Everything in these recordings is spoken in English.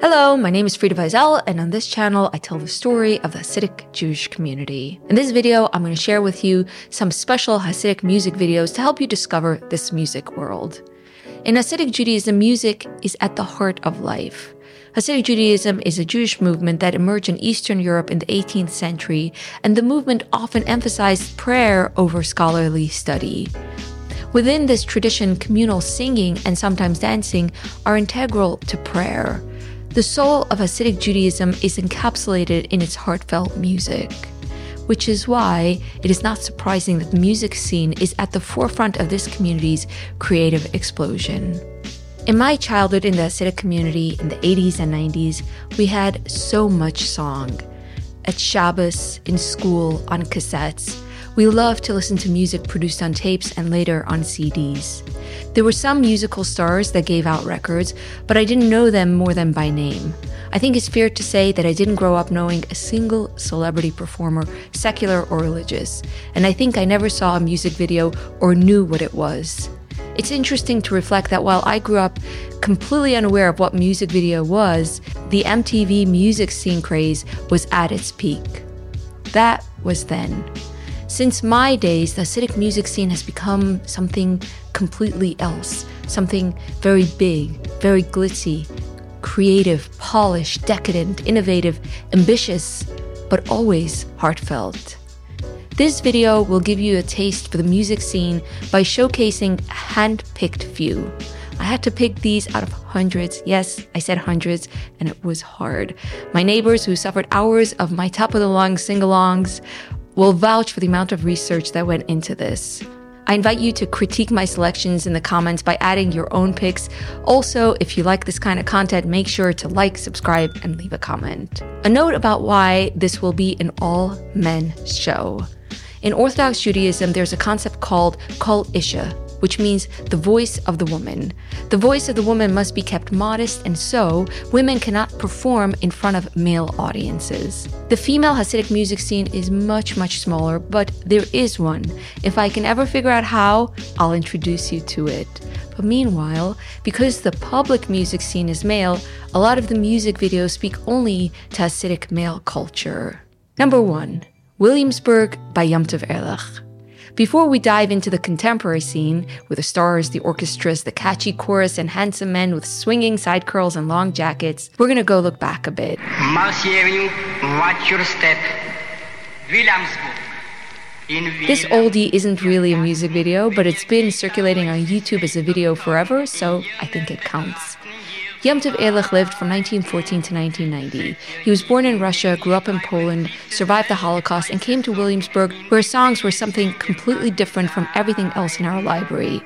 Hello, my name is Frida Vizel, and on this channel, I tell the story of the Hasidic Jewish community. In this video, I'm going to share with you some special Hasidic music videos to help you discover this music world. In Hasidic Judaism, music is at the heart of life. Hasidic Judaism is a Jewish movement that emerged in Eastern Europe in the 18th century, and the movement often emphasized prayer over scholarly study. Within this tradition, communal singing and sometimes dancing are integral to prayer. The soul of Hasidic Judaism is encapsulated in its heartfelt music, which is why it is not surprising that the music scene is at the forefront of this community's creative explosion. In my childhood in the Hasidic community in the 80s and 90s, we had so much song. At Shabbos, in school, on cassettes, we loved to listen to music produced on tapes and later on CDs. There were some musical stars that gave out records, but I didn't know them more than by name. I think it's fair to say that I didn't grow up knowing a single celebrity performer, secular or religious, and I think I never saw a music video or knew what it was. It's interesting to reflect that while I grew up completely unaware of what music video was, the MTV music scene craze was at its peak. That was then. Since my days, the Hasidic music scene has become something completely else, something very big, very glitzy, creative, polished, decadent, innovative, ambitious, but always heartfelt. This video will give you a taste for the music scene by showcasing a hand picked few. I had to pick these out of hundreds. Yes, I said hundreds, and it was hard. My neighbors, who suffered hours of my top of the lung sing alongs, will vouch for the amount of research that went into this. I invite you to critique my selections in the comments by adding your own picks. Also, if you like this kind of content, make sure to like, subscribe, and leave a comment. A note about why this will be an all men show. In Orthodox Judaism, there's a concept called Kol Isha, which means the voice of the woman. The voice of the woman must be kept modest, and so women cannot perform in front of male audiences. The female Hasidic music scene is much, much smaller, but there is one. If I can ever figure out how, I'll introduce you to it. But meanwhile, because the public music scene is male, a lot of the music videos speak only to Hasidic male culture. Number one, Williamsburg by Yom Tov Erlich. Before we dive into the contemporary scene, with the stars, the orchestras, the catchy chorus, and handsome men with swinging side curls and long jackets, we're gonna go look back a bit. Marcy Avenue, watch your step. Williamsburg. This oldie isn't really a music video, but it's been circulating on YouTube as a video forever, so I think it counts. Yom Tov Erlich lived from 1914 to 1990. He was born in Russia, grew up in Poland, survived the Holocaust, and came to Williamsburg, where his songs were something completely different from everything else in our library.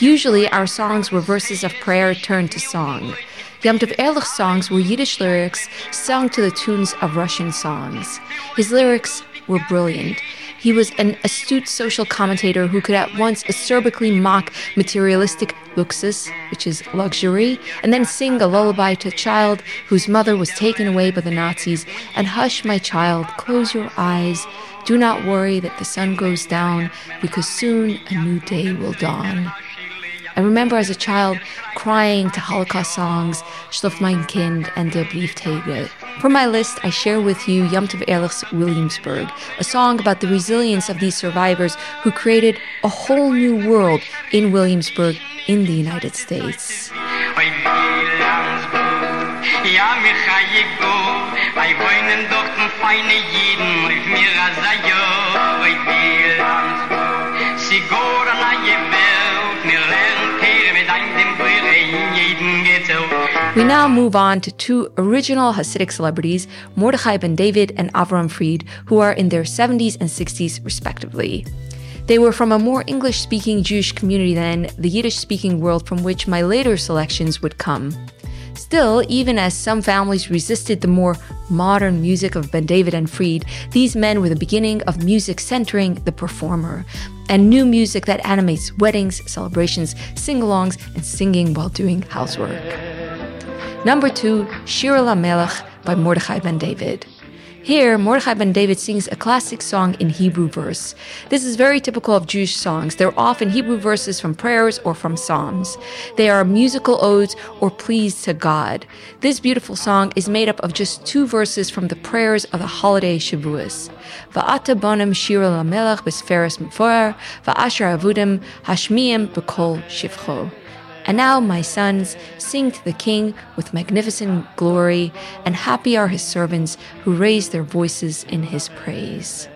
Usually, our songs were verses of prayer turned to song. Yom Tov Erlich's songs were Yiddish lyrics sung to the tunes of Russian songs. His lyrics were brilliant. He was an astute social commentator who could at once acerbically mock materialistic luxus, which is luxury, and then sing a lullaby to a child whose mother was taken away by the Nazis, and hush, my child, close your eyes. Do not worry that the sun goes down, because soon a new day will dawn. I remember as a child crying to Holocaust songs, Schlaf mein Kind and Der Briefträger. For my list, I share with you Yom Tov Williamsburg, a song about the resilience of these survivors who created a whole new world in Williamsburg in the United States. Ja, ich go, Jeden, mir We now move on to two original Hasidic celebrities, Mordechai ben David and Avram Fried, who are in their 70s and 60s respectively. They were from a more English speaking Jewish community than the Yiddish speaking world from which my later selections would come. Still, even as some families resisted the more modern music of Ben David and Fried, these men were the beginning of music centering the performer and new music that animates weddings, celebrations, sing alongs, and singing while doing housework. Number two, Shir Melech by Mordechai ben David. Here, Mordechai ben David sings a classic song in Hebrew verse. This is very typical of Jewish songs. They're often Hebrew verses from prayers or from psalms. They are musical odes or pleas to God. This beautiful song is made up of just two verses from the prayers of the holiday Shavuos. Va'ata bonim shira lamelech besferes mefoer, va'asher avudim hashmiim bekol shivcho. And now, my sons, sing to the King with magnificent glory, and happy are his servants who raise their voices in his praise.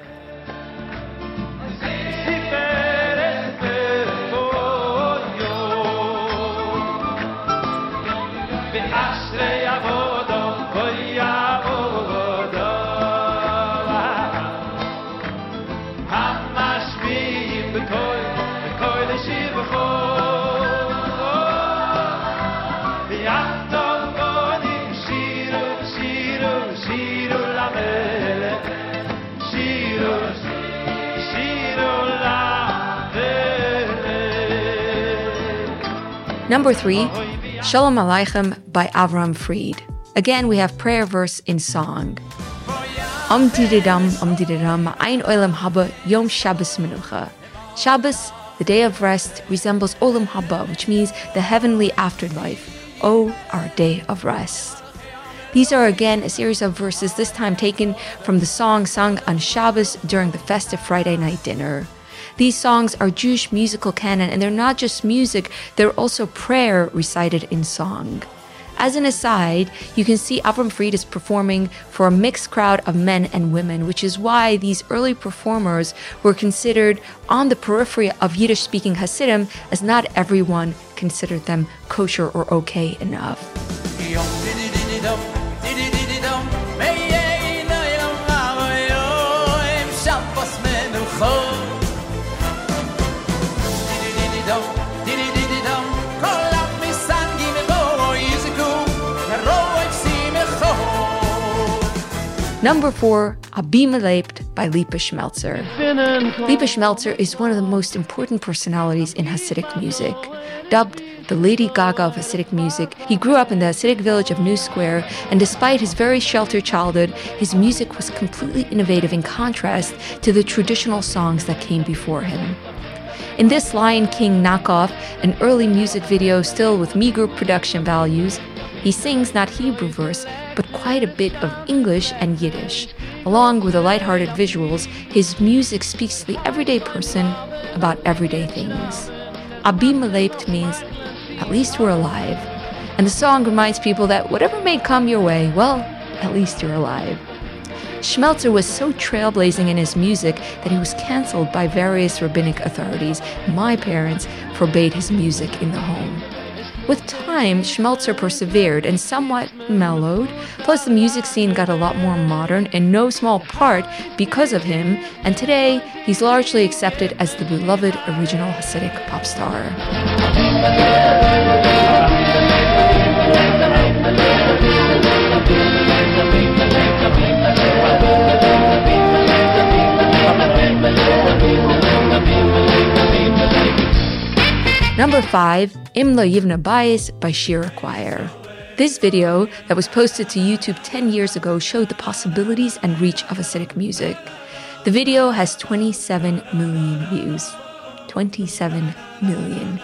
Number three, Shalom Aleichem by Avram Fried. Again, we have prayer verse in song. Om dididam, om dididam, ein olam haba, yom Shabbos menucha. Shabbos, the day of rest, resembles olam haba, which means the heavenly afterlife. Oh, our day of rest. These are again a series of verses, this time taken from the song sung on Shabbos during the festive Friday night dinner. These songs are Jewish musical canon, and they're not just music, they're also prayer recited in song. As an aside, you can see Avram Fried is performing for a mixed crowd of men and women, which is why these early performers were considered on the periphery of Yiddish speaking Hasidim, as not everyone considered them kosher or okay enough. Number four, Abimelept by Lipa Schmeltzer. Lipa Schmeltzer is one of the most important personalities in Hasidic music. Dubbed the Lady Gaga of Hasidic music, he grew up in the Hasidic village of New Square, and despite his very sheltered childhood, his music was completely innovative in contrast to the traditional songs that came before him. In this Lion King knockoff, an early music video still with meager production values, he sings not Hebrew verse, but quite a bit of English and Yiddish. Along with the lighthearted visuals, his music speaks to the everyday person about everyday things. Abimelept means, at least we're alive. And the song reminds people that whatever may come your way, well, at least you're alive. Schmeltzer was so trailblazing in his music that he was canceled by various rabbinic authorities. My parents forbade his music in the home. With time, Schmeltzer persevered and somewhat mellowed, plus the music scene got a lot more modern in no small part because of him, and today he's largely accepted as the beloved original Hasidic pop star. Number 5, Imla Yivna Bayis by Shira Choir. This video that was posted to YouTube 10 years ago showed the possibilities and reach of Hasidic music. The video has 27 million views. 27 million.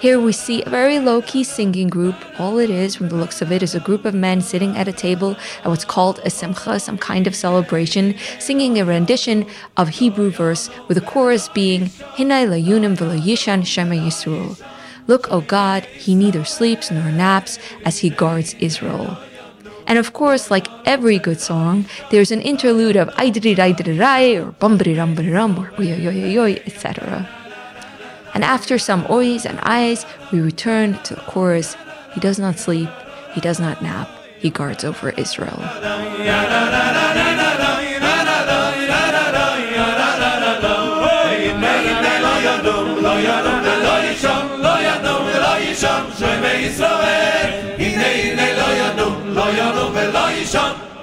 Here we see a very low key singing group. All it is, from the looks of it, is a group of men sitting at a table at what's called a simcha, some kind of celebration, singing a rendition of Hebrew verse with the chorus being Hinai layunim v'layishan shema Yisrael. Look, O God, he neither sleeps nor naps as he guards Israel. And of course, like every good song, there's an interlude of ay or bumbri rum rum or oy oy oy etc. And after some oy's and eyes, we return to the chorus. He does not sleep, he does not nap, he guards over Israel.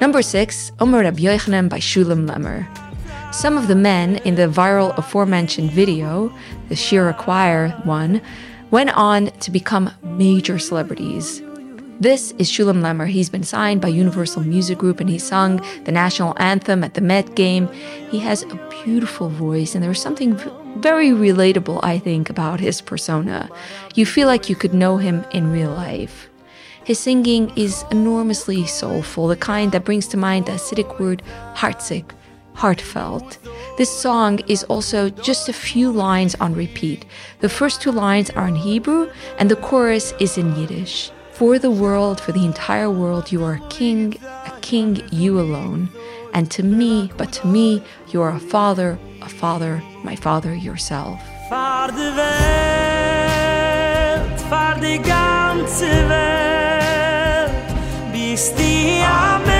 Number 6, Omer Rab Yochanan by Shulem Lemmer. Some of the men in the viral aforementioned video, the Shira Choir one, went on to become major celebrities. This is Shulem Lemmer. He's been signed by Universal Music Group and he sung the national anthem at the Met game. He has a beautiful voice, and there's something very relatable, I think, about his persona. You feel like you could know him in real life. His singing is enormously soulful, the kind that brings to mind the Hasidic word heartzik, heartfelt. This song is also just a few lines on repeat. The first two lines are in Hebrew, and the chorus is in Yiddish. For the world, for the entire world, you are a king, a king you alone. And to me, but to me, you are a father, a father, my father yourself. Amelech,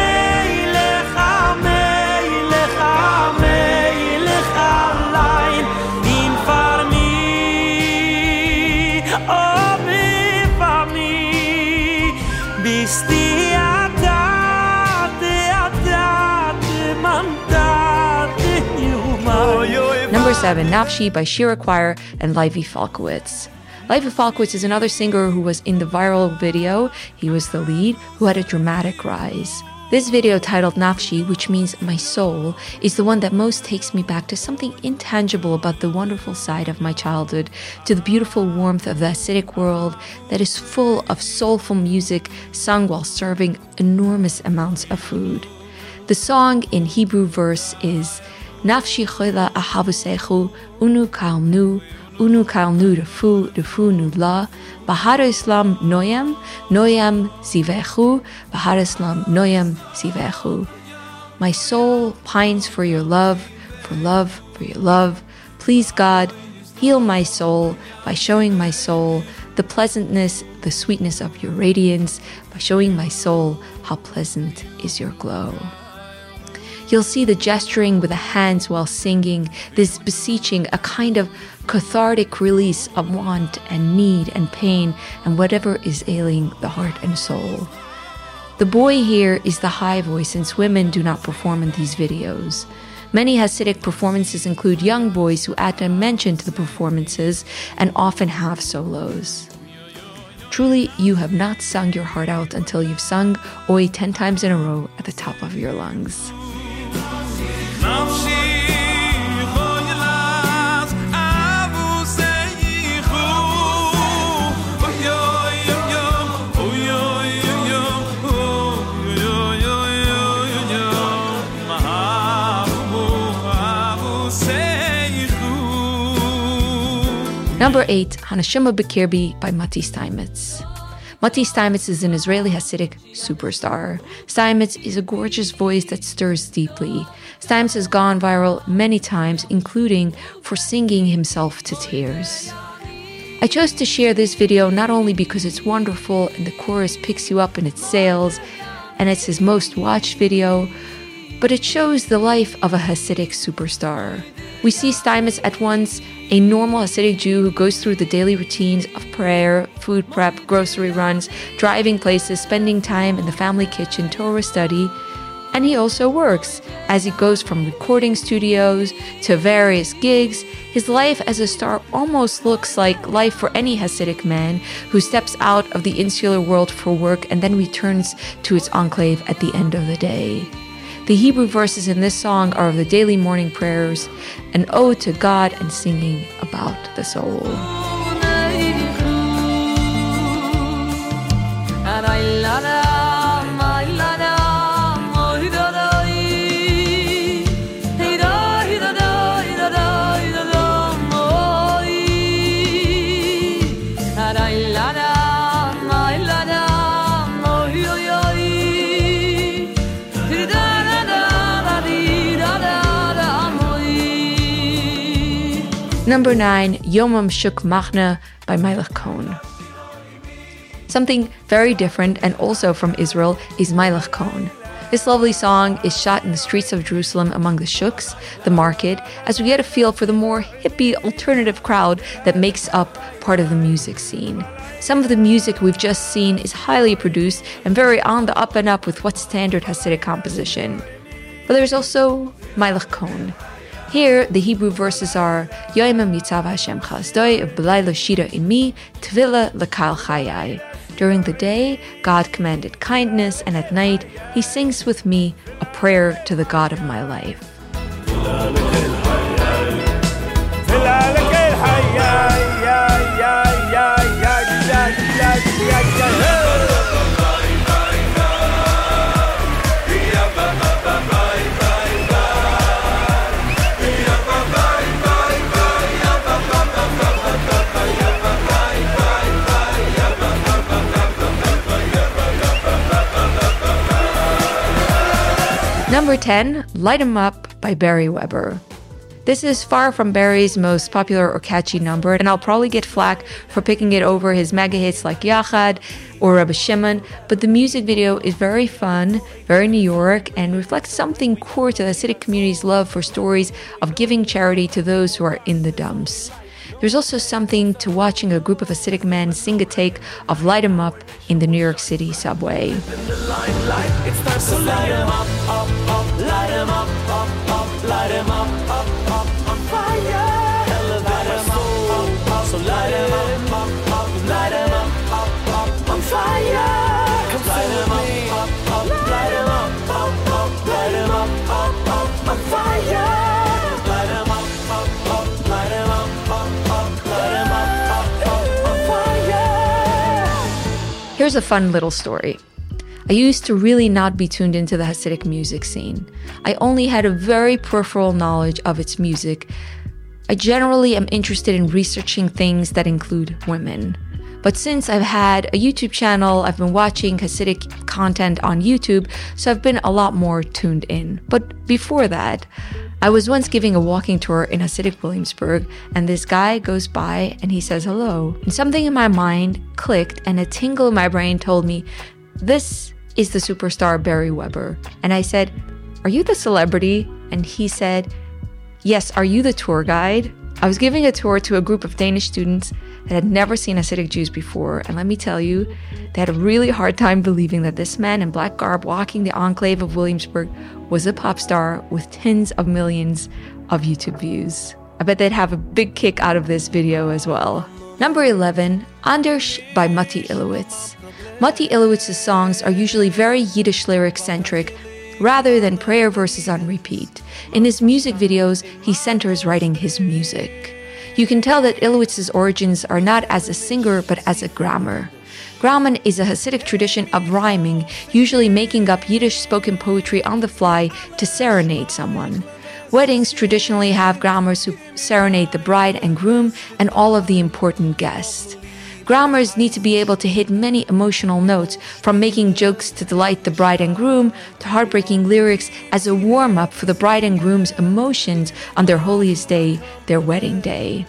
Seven, Nafshi by Shira Choir and Livy Falkowitz. Livy Falkowitz is another singer who was in the viral video. He was the lead, who had a dramatic rise. This video titled Nafshi, which means my soul, is the one that most takes me back to something intangible about the wonderful side of my childhood, to the beautiful warmth of the Hasidic world that is full of soulful music sung while serving enormous amounts of food. The song in Hebrew verse is Nafshi choila ahavusechu unu kalnu unu kalnu refu refu nu la bahar islam noyam noyam zivechu bahar islam noyam zivechu. My soul pines for your love, for love, for your love. Please God, heal my soul by showing my soul the pleasantness, the sweetness of your radiance, by showing my soul how pleasant is your glow. You'll see the gesturing with the hands while singing, this beseeching, a kind of cathartic release of want and need and pain and whatever is ailing the heart and soul. The boy here is the high voice since women do not perform in these videos. Many Hasidic performances include young boys who add a mention to the performances and often have solos. Truly, you have not sung your heart out until you've sung Oi 10 times in a row at the top of your lungs. Number 8, Hanashima Bekirbi by Mati Steinmetz. Mati Steinmetz is an Israeli Hasidic superstar. Steinmetz is a gorgeous voice that stirs deeply. Steinmetz has gone viral many times, including for singing himself to tears. I chose to share this video not only because it's wonderful and the chorus picks you up in its sails, and it's his most watched video, but it shows the life of a Hasidic superstar. We see Steinmetz at once a normal Hasidic Jew who goes through the daily routines of prayer, food prep, grocery runs, driving places, spending time in the family kitchen, Torah study, and he also works. As he goes from recording studios to various gigs, his life as a star almost looks like life for any Hasidic man who steps out of the insular world for work and then returns to its enclave at the end of the day. The Hebrew verses in this song are of the daily morning prayers, an ode to God and singing about the soul. Number 9, Yomam Shuk Machna by Meilech Kohn. Something very different and also from Israel is Meilech Kohn. This lovely song is shot in the streets of Jerusalem among the shuks, the market, as we get a feel for the more hippie alternative crowd that makes up part of the music scene. Some of the music we've just seen is highly produced and very on the up and up with what's standard Hasidic composition. But there's also Meilech Kohn. Here, the Hebrew verses are Yoimim Yitzav Hashem Chazdoi, B'layla Shira in me, Tvila Lakal Chayai. During the day, God commanded kindness, and at night, He sings with me a prayer to the God of my life. Number 10, Light 'em Up by Beri Weber. This is far from Beri's most popular or catchy number, and I'll probably get flack for picking it over his mega hits like Yachad or Rabbi Shimon, but the music video is very fun, very New York, and reflects something core to the Hasidic community's love for stories of giving charity to those who are in the dumps. There's also something to watching a group of Hasidic men sing a take of Light 'em Up in the New York City subway. Here's a fun little story. I used to really not be tuned into the Hasidic music scene. I only had a very peripheral knowledge of its music. I generally am interested in researching things that include women. But since I've had a YouTube channel, I've been watching Hasidic content on YouTube, so I've been a lot more tuned in. But before that, I was once giving a walking tour in Hasidic Williamsburg, and this guy goes by and he says hello. And something in my mind clicked, and a tingle in my brain told me, This is the superstar Beri Weber. And I said, Are you the celebrity? And he said, Yes, are you the tour guide? I was giving a tour to a group of Danish students that had never seen Hasidic Jews before, and let me tell you, they had a really hard time believing that this man in black garb walking the enclave of Williamsburg was a pop star with tens of millions of YouTube views. I bet they'd have a big kick out of this video as well. Number 11, Anders by Matti Ilowitz. Matti Ilowitz's songs are usually very Yiddish lyric centric rather than prayer verses on repeat. In his music videos, he centers writing his music. You can tell that Ilowitz's origins are not as a singer but as a grammer. Grammen is a Hasidic tradition of rhyming, usually making up Yiddish spoken poetry on the fly to serenade someone. Weddings traditionally have grammers who serenade the bride and groom and all of the important guests. Grammers need to be able to hit many emotional notes, from making jokes to delight the bride and groom to heartbreaking lyrics as a warm up for the bride and groom's emotions on their holiest day, their wedding day.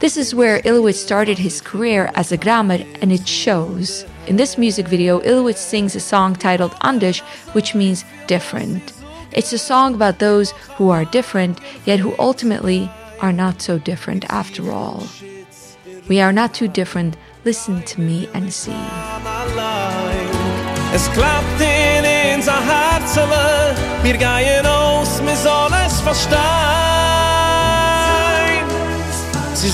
This is where Ilowitz started his career as a grammer, and it shows. In this music video, Ilowitz sings a song titled Andish, which means different. It's a song about those who are different, yet who ultimately are not so different after all. We are not too different. Listen to me and see. Es klappt in unser Herzele, wir gehen aus, mir soll es verstehen. Sie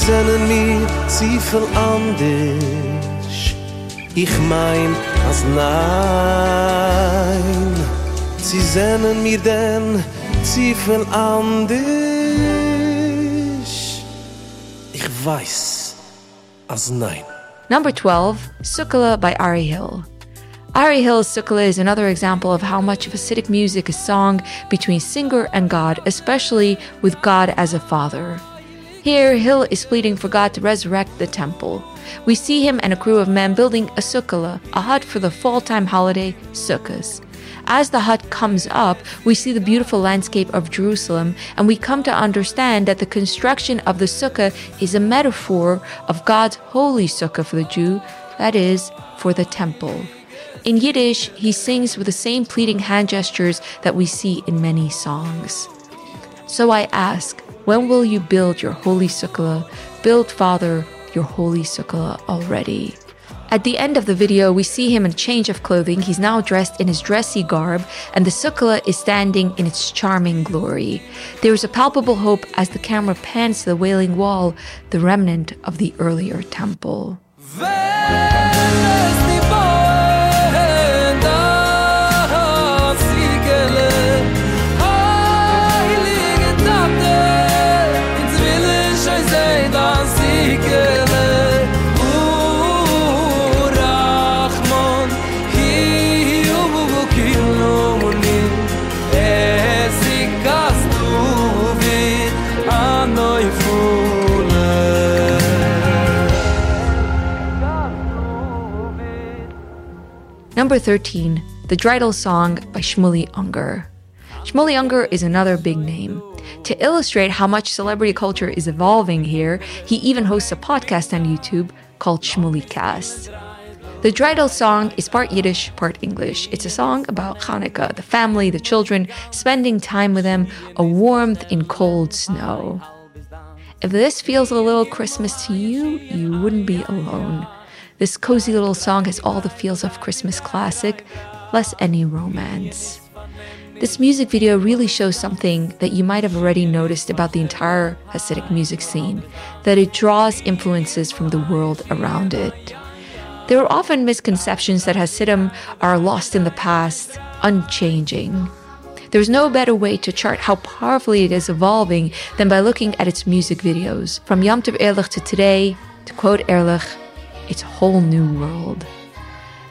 ich mein als nein. Sie sind mir viel anders, ich weiß als nein. Number 12, Sukala by Ari Hill. Ari Hill's Sukala is another example of how much of Hasidic music is song between singer and God, especially with God as a father. Here, Hill is pleading for God to resurrect the temple. We see him and a crew of men building a sukkah, a hut for the fall time holiday, Sukkot. As the hut comes up, we see the beautiful landscape of Jerusalem, and we come to understand that the construction of the sukkah is a metaphor of God's holy sukkah for the Jew, that is, for the temple. In Yiddish, he sings with the same pleading hand gestures that we see in many songs. So I ask, when will you build your holy sukkah? Build, Father, your holy sukkah already. At the end of the video, we see him in a change of clothing. He's now dressed in his dressy garb, and the sukkah is standing in its charming glory. There is a palpable hope as the camera pans to the wailing wall, the remnant of the earlier temple. 13, the Dreidel Song by Shmuley Unger. Shmuley Unger is another big name. To illustrate how much celebrity culture is evolving here, he even hosts a podcast on YouTube called Shmuley Cast. The Dreidel song is part Yiddish, part English. It's a song about Hanukkah, the family, the children, spending time with them, a warmth in cold snow. If this feels a little Christmas to you, you wouldn't be alone. This cozy little song has all the feels of Christmas classic, less any romance. This music video really shows something that you might have already noticed about the entire Hasidic music scene that it draws influences from the world around it. There are often misconceptions that Hasidim are lost in the past, unchanging. There's no better way to chart how powerfully it is evolving than by looking at its music videos. From Yom Tov Erlich to today, to quote Erlich, its whole new world.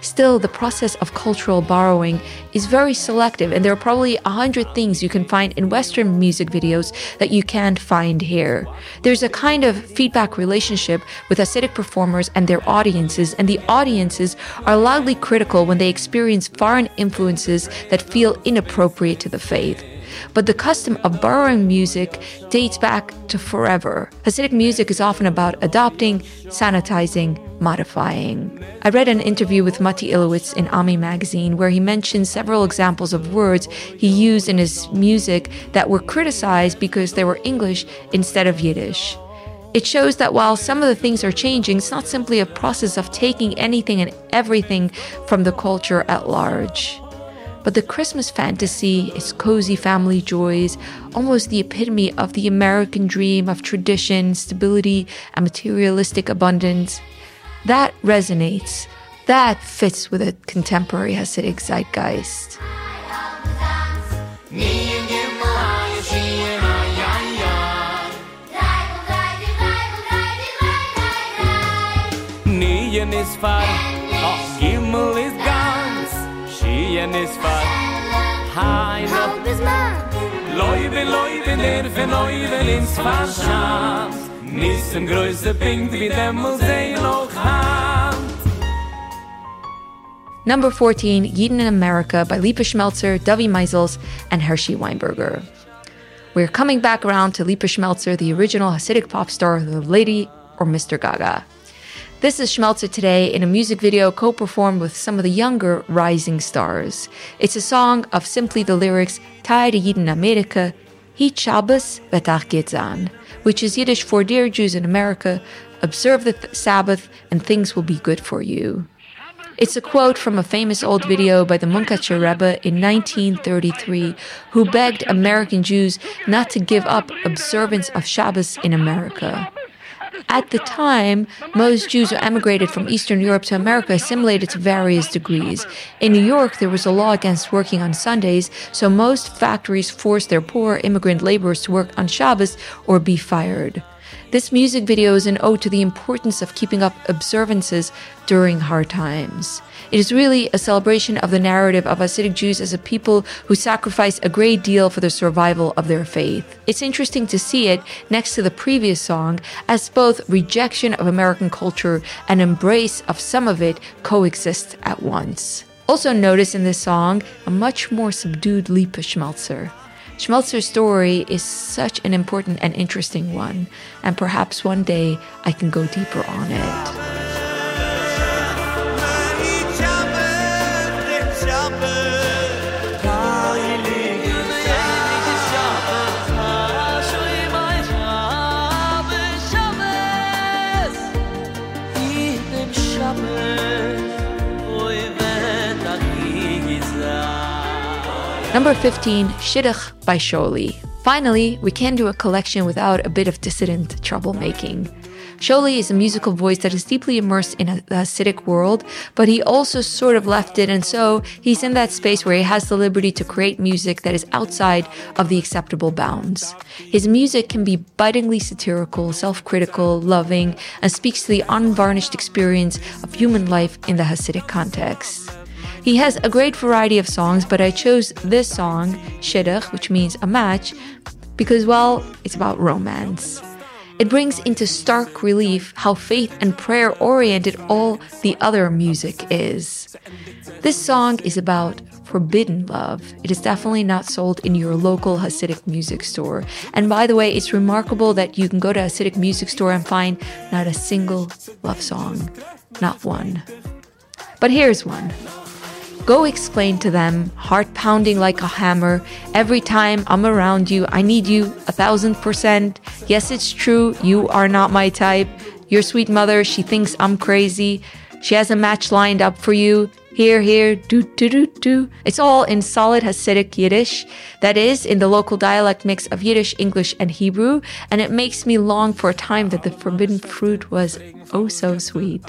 Still, the process of cultural borrowing is very selective, and there are probably a hundred things you can find in Western music videos that you can't find here. There's a kind of feedback relationship with Hasidic performers and their audiences, and the audiences are loudly critical when they experience foreign influences that feel inappropriate to the faith but the custom of borrowing music dates back to forever. Hasidic music is often about adopting, sanitizing, modifying. I read an interview with Matti Ilowitz in Ami magazine where he mentioned several examples of words he used in his music that were criticized because they were English instead of Yiddish. It shows that while some of the things are changing, it's not simply a process of taking anything and everything from the culture at large. But the Christmas fantasy, its cozy family joys, almost the epitome of the American dream of tradition, stability, and materialistic abundance, that resonates. That fits with a contemporary Hasidic zeitgeist. Shien is far, Halb is man. Loive, loive, nerve, loive, ins Verschaft. Nissen größe Pink, wie Dämmel sehen auch Hand. Number 14, Yidden in America by Lipa Schmeltzer, Dovie Meisels, and Hershey Weinberger. We're coming back around to Lipa Schmeltzer, the original Hasidic pop star, the Lady or Mr. Gaga. This is Schmeltzer today in a music video co performed with some of the younger rising stars. It's a song of simply the lyrics Tide Yidden Amerika, Hit Shabbos Getzan, which is Yiddish for Dear Jews in America, observe the th- Sabbath and things will be good for you. It's a quote from a famous old video by the Munkacher Rebbe in 1933, who begged American Jews not to give up observance of Shabbos in America. At the time, most Jews who emigrated from Eastern Europe to America assimilated to various degrees. In New York, there was a law against working on Sundays, so most factories forced their poor immigrant laborers to work on Shabbos or be fired. This music video is an ode to the importance of keeping up observances during hard times. It is really a celebration of the narrative of Hasidic Jews as a people who sacrifice a great deal for the survival of their faith. It's interesting to see it next to the previous song as both rejection of American culture and embrace of some of it coexist at once. Also notice in this song a much more subdued Lipa Schmeltzer. Schmeltzer's story is such an important and interesting one, and perhaps one day I can go deeper on it. Number 15, Shidduch by Sholi. Finally, we can't do a collection without a bit of dissident troublemaking. Sholi is a musical voice that is deeply immersed in a, the Hasidic world, but he also sort of left it, and so he's in that space where he has the liberty to create music that is outside of the acceptable bounds. His music can be bitingly satirical, self critical, loving, and speaks to the unvarnished experience of human life in the Hasidic context. He has a great variety of songs, but I chose this song, Shidduch, which means a match, because, well, it's about romance. It brings into stark relief how faith and prayer oriented all the other music is. This song is about forbidden love. It is definitely not sold in your local Hasidic music store. And by the way, it's remarkable that you can go to a Hasidic music store and find not a single love song. Not one. But here's one. Go explain to them, heart pounding like a hammer. Every time I'm around you, I need you a thousand percent. Yes, it's true, you are not my type. Your sweet mother, she thinks I'm crazy. She has a match lined up for you. Here, here, do, do, do, do. It's all in solid Hasidic Yiddish. That is, in the local dialect mix of Yiddish, English, and Hebrew. And it makes me long for a time that the forbidden fruit was oh so sweet.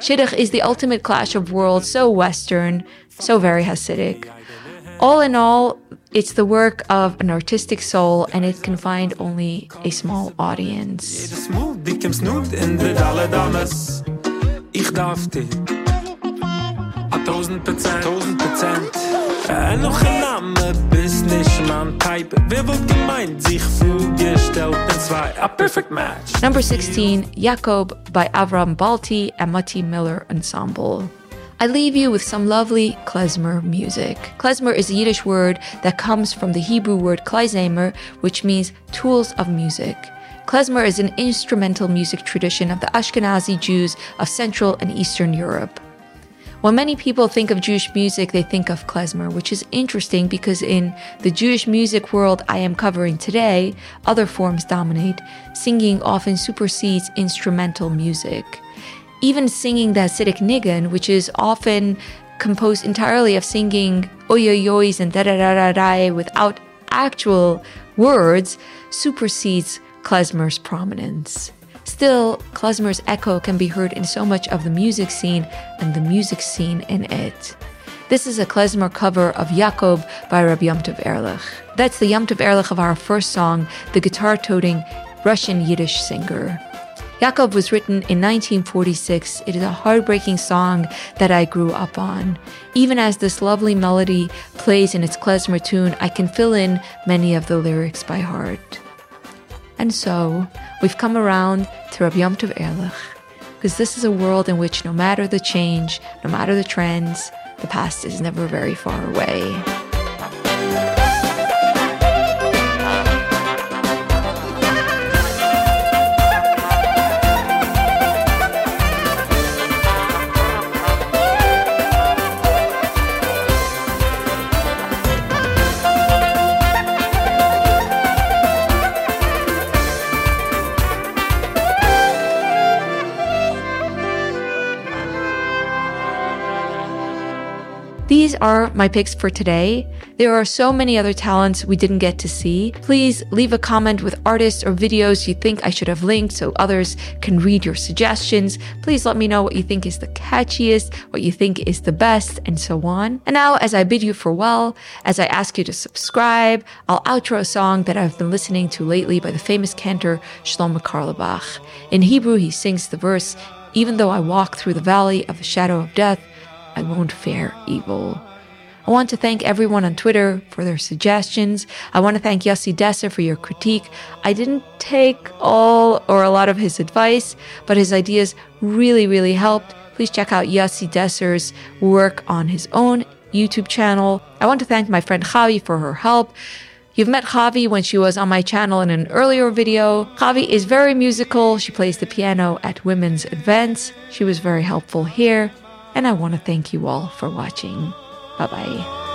Shidduch is the ultimate clash of worlds, so Western, so very Hasidic. All in all, it's the work of an artistic soul and it can find only a small audience. Ich darf dir a tausend Prozent, tausend Prozent. Äh, noch ein Name, bist nicht mein Type. Wer wohl gemeint, sich vorgestellt, in zwei, a perfect match. Number 16, Jakob by Avram Balti and Mati Miller Ensemble. I leave you with some lovely klezmer music. Klezmer is a Yiddish word that comes from the Hebrew word klezmer, which means tools of music. Klezmer is an instrumental music tradition of the Ashkenazi Jews of Central and Eastern Europe. When many people think of Jewish music, they think of klezmer, which is interesting because in the Jewish music world I am covering today, other forms dominate. Singing often supersedes instrumental music even singing the Hasidic nigun, which is often composed entirely of singing oyoyois and da da da da da without actual words, supersedes klezmer's prominence. Still, klezmer's echo can be heard in so much of the music scene and the music scene in it. This is a klezmer cover of Jakob by Rabbi Yom Tov Erlich. That's the Yom Tov Erlich of our first song, the guitar-toting Russian Yiddish singer. Jakob was written in 1946. It is a heartbreaking song that I grew up on. Even as this lovely melody plays in its klezmer tune, I can fill in many of the lyrics by heart. And so, we've come around to Rabbi Yom Tov Erlich, because this is a world in which no matter the change, no matter the trends, the past is never very far away. Are my picks for today. There are so many other talents we didn't get to see. Please leave a comment with artists or videos you think I should have linked so others can read your suggestions. Please let me know what you think is the catchiest, what you think is the best, and so on. And now, as I bid you farewell, as I ask you to subscribe, I'll outro a song that I've been listening to lately by the famous cantor Shlomo Carlebach. In Hebrew, he sings the verse, Even though I walk through the valley of the shadow of death, I won't fear evil. I want to thank everyone on Twitter for their suggestions. I want to thank Yossi Desser for your critique. I didn't take all or a lot of his advice, but his ideas really, really helped. Please check out Yossi Desser's work on his own YouTube channel. I want to thank my friend Javi for her help. You've met Javi when she was on my channel in an earlier video. Javi is very musical. She plays the piano at women's events. She was very helpful here. And I want to thank you all for watching. Bye bye.